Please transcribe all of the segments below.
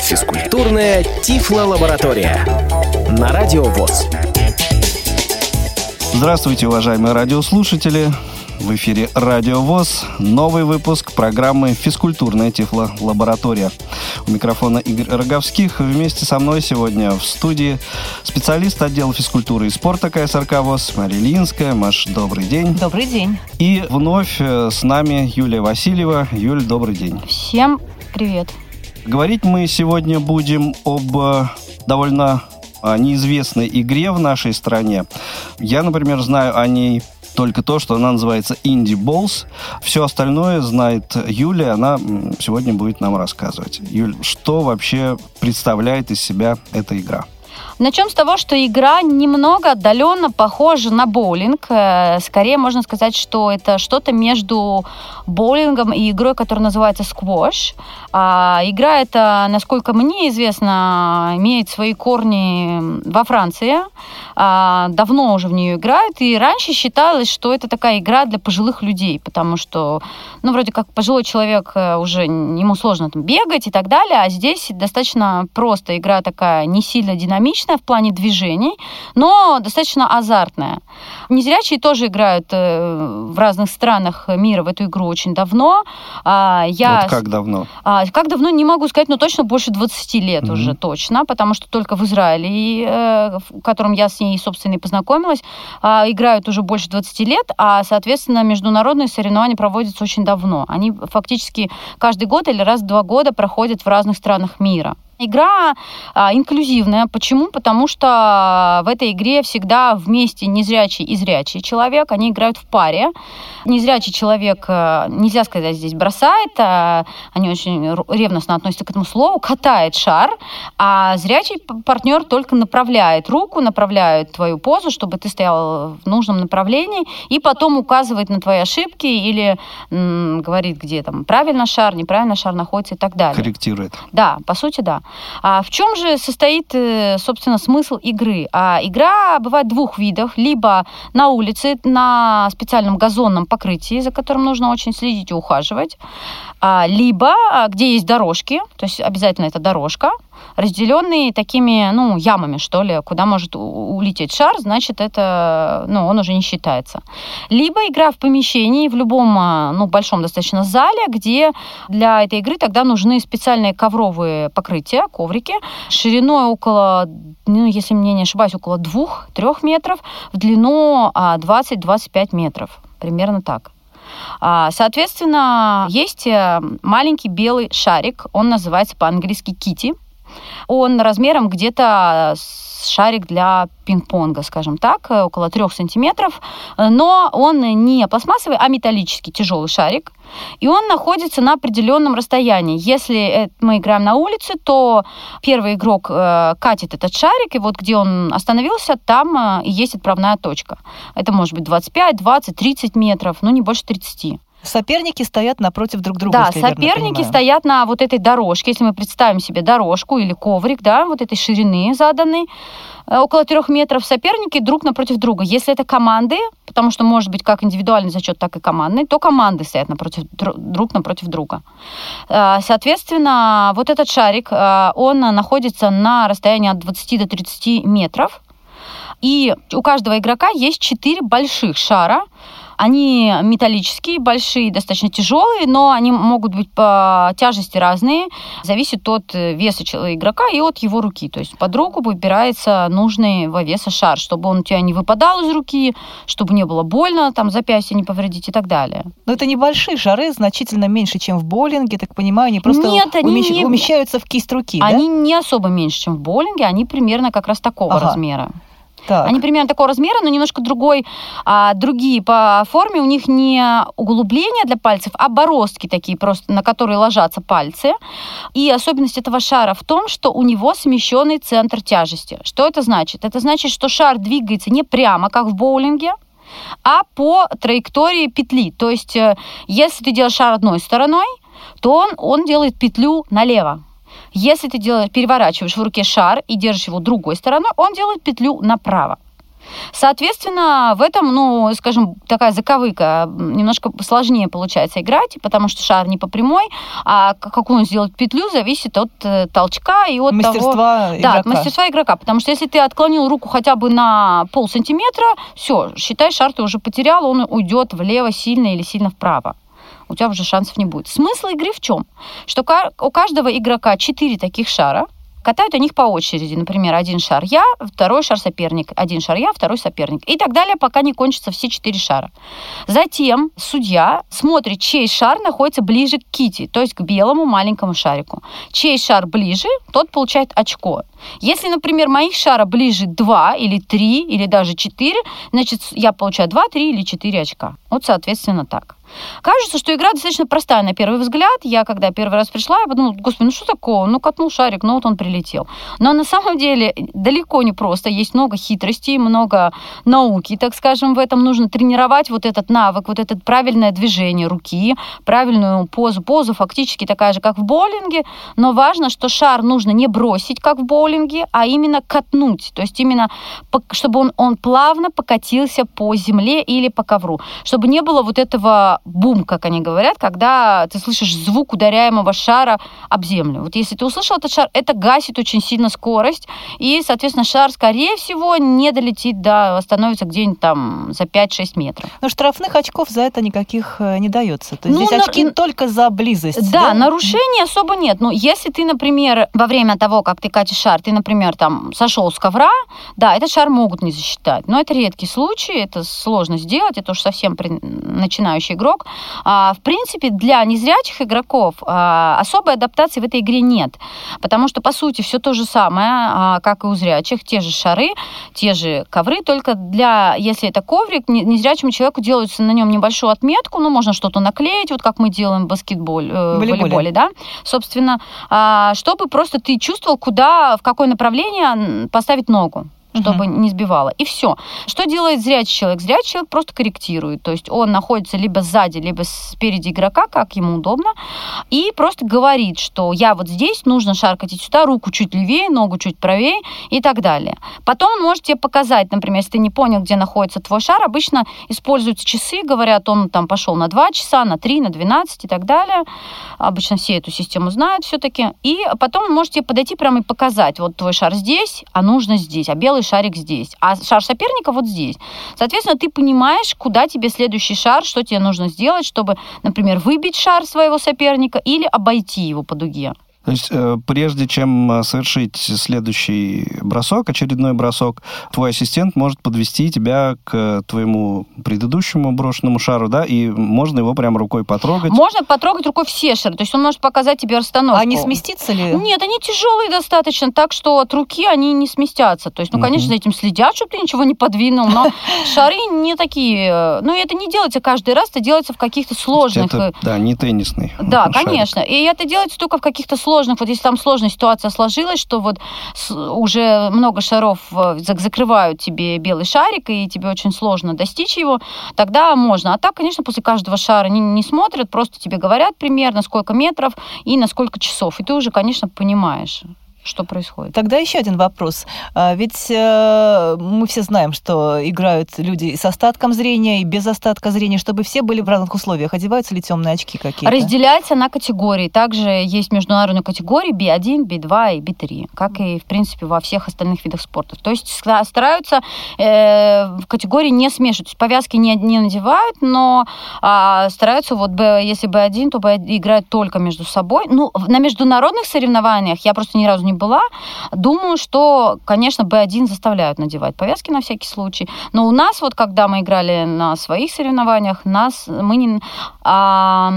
Физкультурная Тифло-лаборатория на Радио ВОЗ. Здравствуйте, уважаемые радиослушатели. В эфире Радио ВОЗ. Новый выпуск программы «Физкультурная Тифло-лаборатория». У микрофона Игорь Роговских. Вместе со мной сегодня в студии специалист отдела физкультуры и спорта КСРК ВОЗ Мария Ильинская. Маш, добрый день. Добрый день. И вновь э, с нами Юлия Васильева. Юль, добрый день. Всем привет. Говорить мы сегодня будем об э, довольно э, неизвестной игре в нашей стране. Я, например, знаю о ней только то, что она называется Indie Balls. Все остальное знает Юлия, она сегодня будет нам рассказывать. Юль, что вообще представляет из себя эта игра? Начнем с того, что игра немного отдаленно похожа на боулинг. Э, скорее можно сказать, что это что-то между боулингом и игрой, которая называется сквош. А игра эта, насколько мне известно, имеет свои корни во Франции. А, давно уже в нее играют. И раньше считалось, что это такая игра для пожилых людей, потому что, ну, вроде как пожилой человек э, уже ему сложно там бегать и так далее, а здесь достаточно просто игра такая не сильно динамичная в плане движений, но достаточно азартная. Незрячие тоже играют э, в разных странах мира в эту игру очень давно. А, я... Вот как давно? А, как давно, не могу сказать, но точно больше 20 лет mm-hmm. уже точно, потому что только в Израиле, э, в котором я с ней, собственно, и познакомилась, а, играют уже больше 20 лет, а, соответственно, международные соревнования проводятся очень давно. Они фактически каждый год или раз в два года проходят в разных странах мира. Игра а, инклюзивная. Почему? Потому что в этой игре всегда вместе незрячий и зрячий человек. Они играют в паре. Незрячий человек, э, нельзя сказать здесь, бросает. А, они очень ревностно относятся к этому слову. Катает шар. А зрячий партнер только направляет руку, направляет твою позу, чтобы ты стоял в нужном направлении. И потом указывает на твои ошибки или м, говорит, где там правильно шар, неправильно шар находится и так далее. Корректирует. Да, по сути, да. А в чем же состоит, э, собственно, смысл игры? А игра бывает двух видов. Либо на улице, на специальном газонном покрытии, за которым нужно очень следить и ухаживать. А, либо а, где есть дорожки, то есть обязательно это дорожка, разделенные такими, ну, ямами, что ли, куда может улететь шар, значит, это, ну, он уже не считается. Либо игра в помещении, в любом, а, ну, большом достаточно зале, где для этой игры тогда нужны специальные ковровые покрытия, коврики, шириной около, ну, если мне не ошибаюсь, около 2-3 метров, в длину 20-25 метров. Примерно так. А, соответственно, есть э, маленький белый шарик, он называется по-английски кити. Он размером где-то шарик для пинг-понга, скажем так, э, около трех сантиметров, но он не пластмассовый, а металлический тяжелый шарик, и он находится на определенном расстоянии. Если мы играем на улице, то первый игрок э, катит этот шарик, и вот где он остановился, там э, и есть отправная точка. Это может быть 25, 20, 30 метров, но не больше 30. Соперники стоят напротив друг друга. Да, соперники стоят на вот этой дорожке. Если мы представим себе дорожку или коврик, да, вот этой ширины заданной, э, около трех метров соперники друг напротив друга. Если это команды, потому что может быть как индивидуальный зачет, так и командный, то команды стоят напротив, друг напротив друга. Э, соответственно, вот этот шарик, э, он находится на расстоянии от 20 до 30 метров. И у каждого игрока есть четыре больших шара, они металлические, большие, достаточно тяжелые, но они могут быть по тяжести разные. Зависит от э, веса игрока и от его руки. То есть под руку выбирается нужный во веса шар, чтобы он у тебя не выпадал из руки, чтобы не было больно, там запястье не повредить и так далее. Но это небольшие шары, значительно меньше, чем в боулинге, так понимаю, они просто Нет, они умещ... не... умещаются в кисть руки, Они да? не особо меньше, чем в боулинге, они примерно как раз такого ага. размера. Так. Они примерно такого размера, но немножко другой, а, другие по форме. У них не углубления для пальцев, а бороздки такие просто, на которые ложатся пальцы. И особенность этого шара в том, что у него смещенный центр тяжести. Что это значит? Это значит, что шар двигается не прямо, как в боулинге, а по траектории петли. То есть, э, если ты делаешь шар одной стороной, то он, он делает петлю налево. Если ты делаешь, переворачиваешь в руке шар и держишь его другой стороной, он делает петлю направо. Соответственно, в этом, ну, скажем, такая заковыка, немножко сложнее получается играть, потому что шар не по прямой, а какую он сделает петлю, зависит от э, толчка и от мастерства того... Игрока. Да, от мастерства игрока. Потому что если ты отклонил руку хотя бы на пол сантиметра, все, считай, шар ты уже потерял, он уйдет влево сильно или сильно вправо у тебя уже шансов не будет. Смысл игры в чем? Что у каждого игрока четыре таких шара, Катают они их по очереди. Например, один шар я, второй шар соперник, один шар я, второй соперник. И так далее, пока не кончатся все четыре шара. Затем судья смотрит, чей шар находится ближе к кити, то есть к белому маленькому шарику. Чей шар ближе, тот получает очко. Если, например, моих шара ближе 2 или 3 или даже 4, значит, я получаю 2, 3 или 4 очка. Вот, соответственно, так. Кажется, что игра достаточно простая на первый взгляд. Я, когда первый раз пришла, я подумала, господи, ну что такого? Ну, катнул шарик, ну вот он прилетел. Но на самом деле далеко не просто. Есть много хитростей, много науки, так скажем, в этом. Нужно тренировать вот этот навык, вот это правильное движение руки, правильную позу. Поза фактически такая же, как в боулинге, но важно, что шар нужно не бросить, как в боулинге, а именно катнуть. То есть именно, чтобы он, он плавно покатился по земле или по ковру. Чтобы не было вот этого бум, как они говорят, когда ты слышишь звук ударяемого шара об землю. Вот если ты услышал этот шар, это гасит очень сильно скорость, и, соответственно, шар, скорее всего, не долетит до, остановится где-нибудь там за 5-6 метров. Но штрафных очков за это никаких э, не дается. То есть ну, здесь на... очки только за близость. Да, да, нарушений особо нет. Но если ты, например, во время того, как ты катишь шар, ты, например, там сошел с ковра, да, этот шар могут не засчитать. Но это редкий случай, это сложно сделать, это уж совсем при... начинающий игрок. А, в принципе, для незрячих игроков а, особой адаптации в этой игре нет, потому что, по сути, все то же самое, а, как и у зрячих, те же шары, те же ковры, только для, если это коврик, незрячему человеку делается на нем небольшую отметку, ну, можно что-то наклеить, вот как мы делаем в баскетболе, э, волейболе. волейболе, да, собственно, чтобы просто ты чувствовал, куда, в какое направление поставить ногу чтобы угу. не сбивало. И все. Что делает зрячий человек? Зрячий человек просто корректирует. То есть он находится либо сзади, либо спереди игрока, как ему удобно, и просто говорит, что я вот здесь, нужно шар катить сюда, руку чуть левее, ногу чуть правее и так далее. Потом он может тебе показать, например, если ты не понял, где находится твой шар, обычно используются часы, говорят, он там пошел на 2 часа, на 3, на 12 и так далее. Обычно все эту систему знают все-таки. И потом он может тебе подойти прямо и показать, вот твой шар здесь, а нужно здесь, а белый шарик здесь, а шар соперника вот здесь. Соответственно, ты понимаешь, куда тебе следующий шар, что тебе нужно сделать, чтобы, например, выбить шар своего соперника или обойти его по дуге. То есть э, прежде чем э, совершить следующий бросок, очередной бросок, твой ассистент может подвести тебя к твоему предыдущему брошенному шару, да, и можно его прям рукой потрогать. Можно потрогать рукой все шары, то есть он может показать тебе расстановку. А не сместится ли? Нет, они тяжелые достаточно, так что от руки они не сместятся. То есть, ну, конечно, за этим следят, чтобы ты ничего не подвинул, но шары не такие... Э, ну, это не делается каждый раз, это делается в каких-то сложных... Это, да, не теннисный. Да, конечно. И это делается только в каких-то сложных сложных, вот если там сложная ситуация сложилась, что вот уже много шаров э, закрывают тебе белый шарик, и тебе очень сложно достичь его, тогда можно. А так, конечно, после каждого шара не, не смотрят, просто тебе говорят примерно, сколько метров и на сколько часов. И ты уже, конечно, понимаешь что происходит. Тогда еще один вопрос. А, ведь э, мы все знаем, что играют люди с остатком зрения, и без остатка зрения, чтобы все были в равных условиях. Одеваются ли темные очки какие-то? Разделяется на категории. Также есть международные категории B1, B2 и B3, как и, в принципе, во всех остальных видах спорта. То есть стараются э, в категории не смешивать. То есть повязки не, не надевают, но э, стараются, вот B, если B1, то B играют только между собой. Ну, на международных соревнованиях я просто ни разу не была. Думаю, что, конечно, B1 заставляют надевать повязки на всякий случай. Но у нас, вот когда мы играли на своих соревнованиях, нас мы не... А,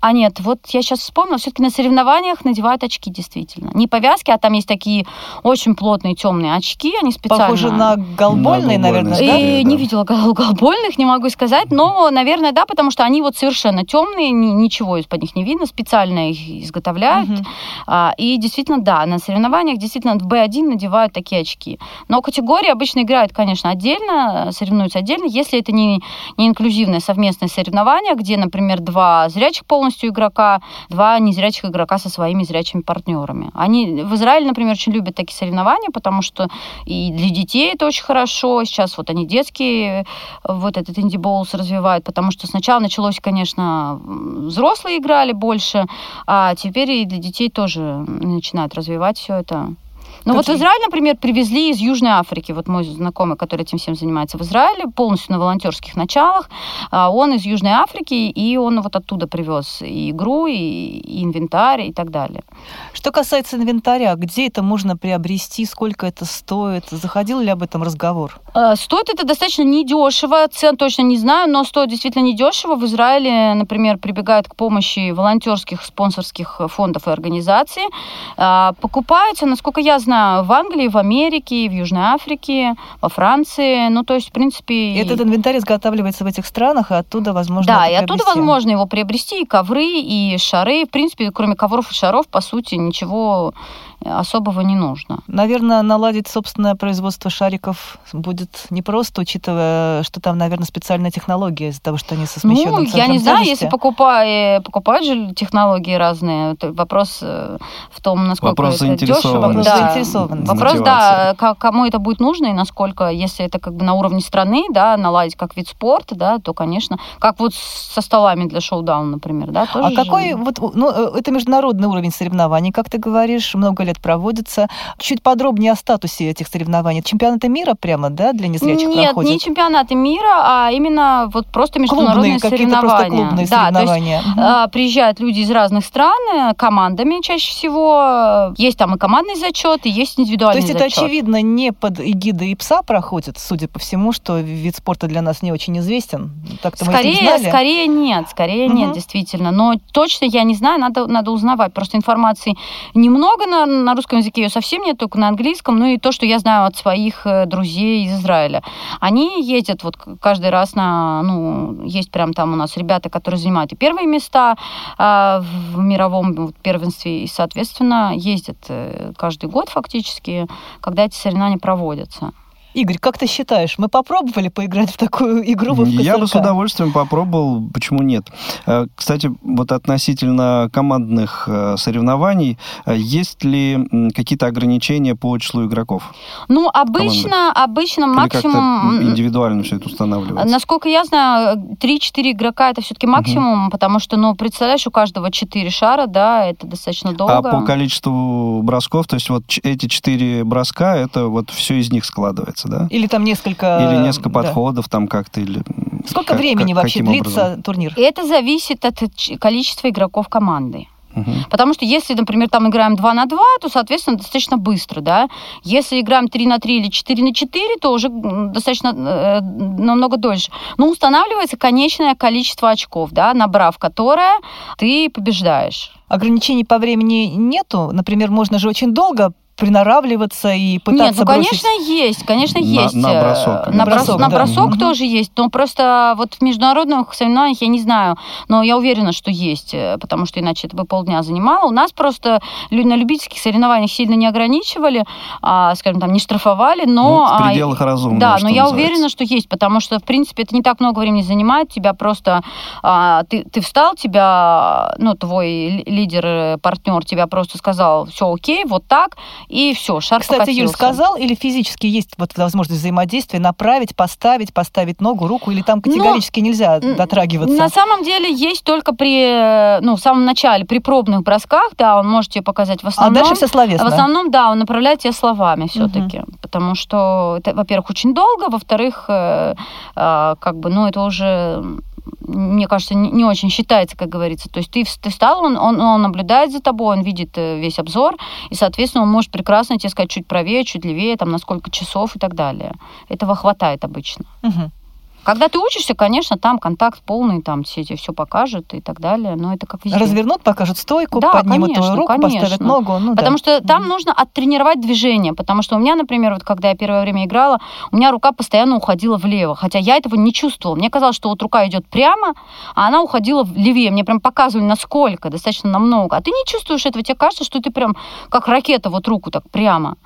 а нет, вот я сейчас вспомнила, все-таки на соревнованиях надевают очки, действительно. Не повязки, а там есть такие очень плотные темные очки, они специально... Похоже на голбольные, на наверное, да? И да? не видела гол голбольных, не могу сказать, но, наверное, да, потому что они вот совершенно темные, ничего из-под них не видно, специально их изготовляют. Угу. А, и действительно, да, на соревнованиях соревнованиях действительно в B1 надевают такие очки. Но категории обычно играют, конечно, отдельно, соревнуются отдельно, если это не, не инклюзивное совместное соревнование, где, например, два зрячих полностью игрока, два незрячих игрока со своими зрячими партнерами. Они в Израиле, например, очень любят такие соревнования, потому что и для детей это очень хорошо. Сейчас вот они детские вот этот инди боулс развивают, потому что сначала началось, конечно, взрослые играли больше, а теперь и для детей тоже начинают развивать все это. Ну вот в Израиль, например, привезли из Южной Африки, вот мой знакомый, который этим всем занимается в Израиле, полностью на волонтерских началах, а, он из Южной Африки, и он вот оттуда привез и игру, и, инвентарь, и так далее. Что касается инвентаря, где это можно приобрести, сколько это стоит? Заходил ли об этом разговор? А, стоит это достаточно недешево, цен точно не знаю, но стоит действительно недешево. В Израиле, например, прибегают к помощи волонтерских спонсорских фондов и организаций. А, покупаются, насколько я знаю, в Англии, в Америке, в Южной Африке, во Франции. Ну, то есть, в принципе... И этот инвентарь изготавливается в этих странах, и оттуда возможно Да, и оттуда возможно его приобрести, и ковры, и шары. В принципе, кроме ковров и шаров, по сути, ничего особого не нужно. Наверное, наладить собственное производство шариков будет непросто, учитывая, что там, наверное, специальная технология из-за того, что они со смещенным Ну, я не знаю, тяжести. если покупая, покупают же технологии разные. Вопрос э, в том, насколько Вопрос это дешево. Вопрос да. заинтересованности. Вопрос, да, кому это будет нужно и насколько, если это как бы на уровне страны, да, наладить как вид спорта, да, то, конечно, как вот со столами для шоу-дауна, например, да, тоже А какой, же... вот, ну, э, это международный уровень соревнований, как ты говоришь, много лет проводится. Чуть подробнее о статусе этих соревнований. Чемпионаты мира прямо, да, для незрячих Нет, проходят? не чемпионаты мира, а именно вот просто международные клубные, соревнования. Просто клубные да, соревнования. То есть, угу. приезжают люди из разных стран, э, командами чаще всего. Есть там и командный зачет, и есть индивидуальный зачет. То есть зачет. это, очевидно, не под эгидой ИПСА проходит, судя по всему, что вид спорта для нас не очень известен. Так-то скорее, скорее нет, скорее угу. нет, действительно. Но точно я не знаю, надо, надо узнавать. Просто информации немного на, на русском языке, ее совсем нет, только на английском. Ну и то, что я знаю от своих э, друзей из Израиля. Они ездят вот каждый раз на... Ну, есть прям там у нас ребята, которые занимают и первые места э, в мировом первенстве, и, соответственно, ездят э, каждый год фактически, когда эти соревнования проводятся. Игорь, как ты считаешь, мы попробовали поиграть в такую игру в КСРК? Я бы с удовольствием попробовал, почему нет. Э, кстати, вот относительно командных э, соревнований, э, есть ли какие-то ограничения по числу игроков? Ну, обычно, обычно максимум... Или индивидуально все это устанавливается? Насколько я знаю, 3-4 игрока это все-таки максимум, угу. потому что, ну, представляешь, у каждого 4 шара, да, это достаточно долго. А по количеству бросков, то есть вот эти 4 броска, это вот все из них складывается? Называется, да? Или там несколько... Или несколько подходов да. там как-то, или... Сколько как, времени как, вообще длится образом? турнир? Это зависит от количества игроков команды. Потому что если, например, там играем 2 на 2, то, соответственно, достаточно быстро, да. Если играем 3 на 3 или 4 на 4, то уже достаточно э, намного дольше. Но устанавливается конечное количество очков, да, набрав которое ты побеждаешь. Ограничений по времени нету. Например, можно же очень долго приноравливаться и пытаться Нет, ну, бросить... конечно, есть, конечно, есть. На, на бросок. На бросок, на бросок да. тоже есть, но просто вот в международных соревнованиях я не знаю, но я уверена, что есть, э, потому что иначе это бы полдня занимало. У нас просто на любительских соревнованиях сильно не ограничивали, а, скажем, там, не штрафовали, но... Ну, в пределах разумного, Да, но я называется. уверена, что есть, потому что, в принципе, это не так много времени занимает, тебя просто... А, ты, ты встал, тебя, ну, твой лидер, э, партнер тебя просто сказал, все окей, вот так, и все, шар Кстати, покатился. Юль сказал, или физически есть вот возможность взаимодействия, направить, поставить, поставить ногу, руку, или там категорически Но, нельзя дотрагиваться? На самом деле есть только при, ну, в самом начале, при пробных бросках, да, он может тебе показать в основном. А дальше все словесно? В основном, да, он направляет тебя словами все-таки, угу. потому что это, во-первых, очень долго, во-вторых, э, э, как бы, ну, это уже мне кажется, не, очень считается, как говорится. То есть ты, ты встал, он, он, он наблюдает за тобой, он видит э, весь обзор, и, соответственно, он может прекрасно тебе сказать чуть правее, чуть левее, там, на сколько часов и так далее. Этого хватает обычно. Угу. Когда ты учишься, конечно, там контакт полный, там все тебе все покажут и так далее, но это как везде. Развернут, покажут стойку, Да, поднимут конечно, твою руку, конечно. поставят ногу. Ну, да. Потому что там Мгм. нужно оттренировать движение, потому что у меня, например, вот когда я первое время играла, у меня рука постоянно уходила влево, хотя я этого не чувствовала. Мне казалось, что вот рука идет прямо, а она уходила левее. Мне прям показывали, насколько, достаточно намного. А ты не чувствуешь этого, тебе кажется, что ты прям как ракета, вот руку так прямо.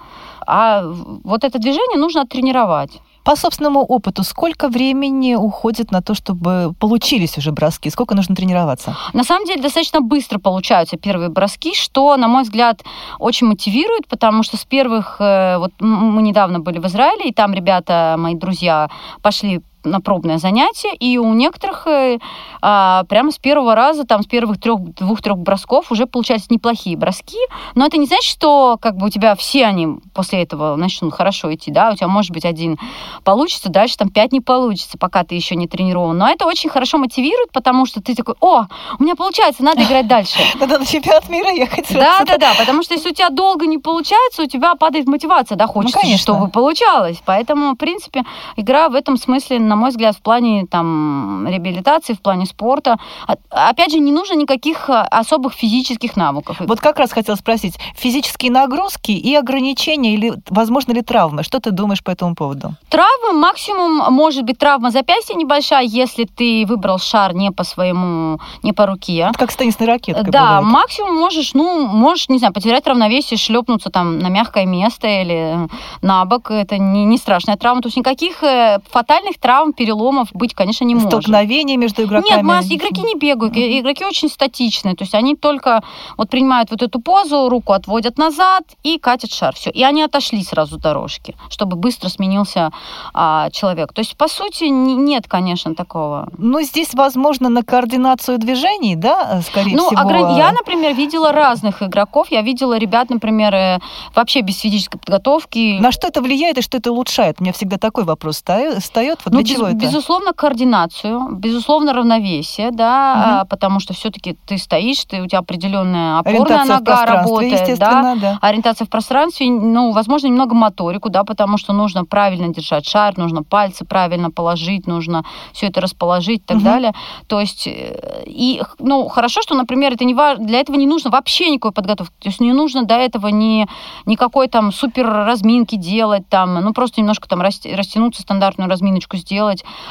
А вот это движение нужно оттренировать. По собственному опыту, сколько времени уходит на то, чтобы получились уже броски? Сколько нужно тренироваться? На самом деле достаточно быстро получаются первые броски, что, на мой взгляд, очень мотивирует, потому что с первых, э, вот мы недавно были в Израиле, и там ребята, мои друзья, пошли на пробное занятие, и у некоторых э, а, прямо с первого раза, там, с первых трех, двух-трех бросков уже получались неплохие броски, но это не значит, что как бы у тебя все они после этого начнут хорошо идти, да, у тебя может быть один получится, дальше там пять не получится, пока ты еще не тренирован, но это очень хорошо мотивирует, потому что ты такой, о, у меня получается, надо играть дальше. Надо на чемпионат мира ехать. Да, да, да, потому что если у тебя долго не получается, у тебя падает мотивация, да, хочется, же, конечно. чтобы получалось. Поэтому, в принципе, игра в этом смысле, на мой взгляд, в плане там реабилитации, в плане спорта, а- опять же, не нужно никаких а, особых физических навыков. Вот как раз хотела спросить, физические нагрузки и ограничения, или, возможно ли травмы? Что ты думаешь по этому поводу? Травмы максимум может быть травма запястья небольшая, если ты выбрал шар не по своему, не по руке. Это как с теннисной ракеткой Да, бывает. максимум можешь, ну, можешь, не знаю, потерять равновесие, шлепнуться там на мягкое место или на бок. Это не, не страшная травма. То есть никаких э, фатальных травм, переломов быть, конечно, не может. Столкновения между игроками. Нет, мы- игроки не бегают, игроки очень статичные, то есть они только вот принимают вот эту позу, руку отводят назад и катят шар, все. И они отошли сразу дорожки, чтобы быстро сменился а, человек. То есть, по сути, не- нет, конечно, такого. Ну, здесь, возможно, на координацию движений, да, скорее Ну, всего. ограни- я, например, видела разных игроков. Я видела ребят, например, э, вообще без физической подготовки. На что это влияет и что это улучшает? У меня всегда такой вопрос встает. встает. Вот Ну, для без- чего это? безусловно, координацию, безусловно, равновесие, да, а, потому что все-таки ты стоишь, ты, у тебя определенная опорная нога работает, да, естественно, да. ориентация в пространстве, ну, возможно, немного моторику, да, потому что нужно правильно держать шар, нужно пальцы правильно положить, нужно все это расположить и так Мгм. далее. То есть, э, и, ну, хорошо, что, например, это не ва- для этого не нужно вообще никакой подготовки, то есть не нужно до этого ни, никакой там супер разминки делать, там, ну, просто немножко там растянуться, стандартную разминочку сделать.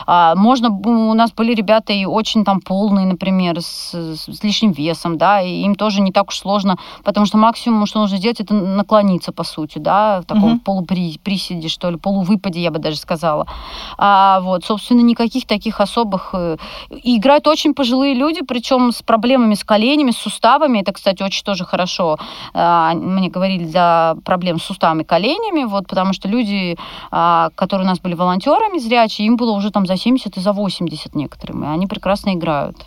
А, можно, у нас были ребята и очень там полные, например, с, с лишним весом, да, и им тоже не так уж сложно, потому что максимум, что нужно сделать, это наклониться, по сути, да, в таком Мгм. полуприседе, что ли, полувыпаде, я бы даже сказала. А, вот, собственно, никаких таких особых... э, И играют очень пожилые люди, причем с проблемами с коленями, с суставами. Это, кстати, очень тоже хорошо. А, Мне говорили за проблем с суставами, коленями, вот, потому что люди, а, которые у нас были волонтерами зрячие, им было уже там за 70 и за 80 некоторым, и они прекрасно играют.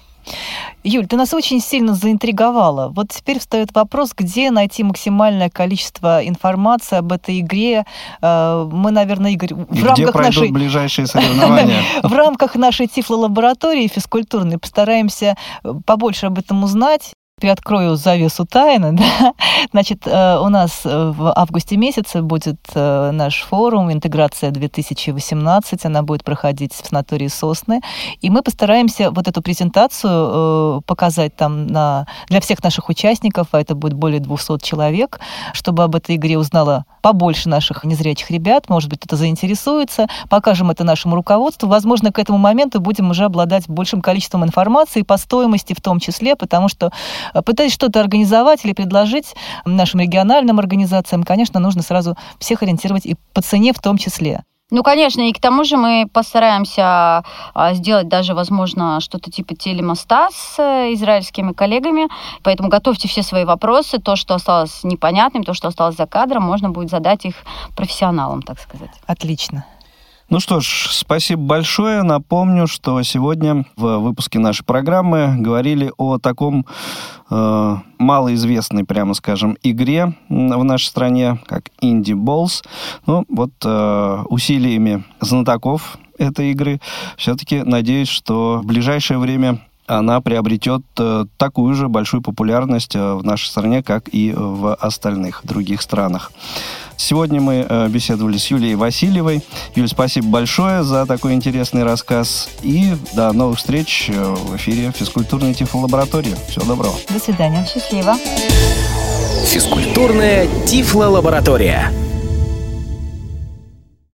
Юль, ты нас очень сильно заинтриговала. Вот теперь встает вопрос, где найти максимальное количество информации об этой игре. Э, Мы, наверное, Игорь, И в где рамках пройдут нашей ближайшие соревнования? в рамках нашей тифлолаборатории физкультурной постараемся э, побольше об этом узнать. Приоткрою завесу тайны. Да? Значит, э, у нас э, в августе месяце будет э, наш форум «Интеграция 2018». Она будет проходить в санатории «Сосны». И мы постараемся вот эту презентацию показать там на, для всех наших участников, а это будет более 200 человек, чтобы об этой игре узнало побольше наших незрячих ребят. Может быть, кто-то заинтересуется. Покажем это нашему руководству. Возможно, к этому моменту будем уже обладать большим количеством информации по стоимости в том числе, потому что э, пытаясь что-то организовать или предложить нашим региональным организациям, конечно, нужно сразу всех ориентировать и по цене в том числе. Ну, конечно, и к тому же мы постараемся а, сделать даже, возможно, что-то типа телемоста с э, израильскими коллегами. Поэтому готовьте все свои вопросы. То, что осталось непонятным, то, что осталось за кадром, можно будет задать их профессионалам, так сказать. Отлично. Ну что ж, спасибо большое. Напомню, что сегодня в выпуске нашей программы говорили о таком э, малоизвестной, прямо скажем, игре в нашей стране, как Indie Balls. Ну, вот э, усилиями знатоков этой игры все-таки надеюсь, что в ближайшее время она приобретет э, такую же большую популярность э, в нашей стране, как и в остальных других странах. Сегодня мы э, беседовали с Юлией Васильевой. Юль, спасибо большое за такой интересный рассказ. И до новых встреч в эфире физкультурной тифлолаборатории. Всего доброго. До свидания. Счастливо. Физкультурная тифлолаборатория.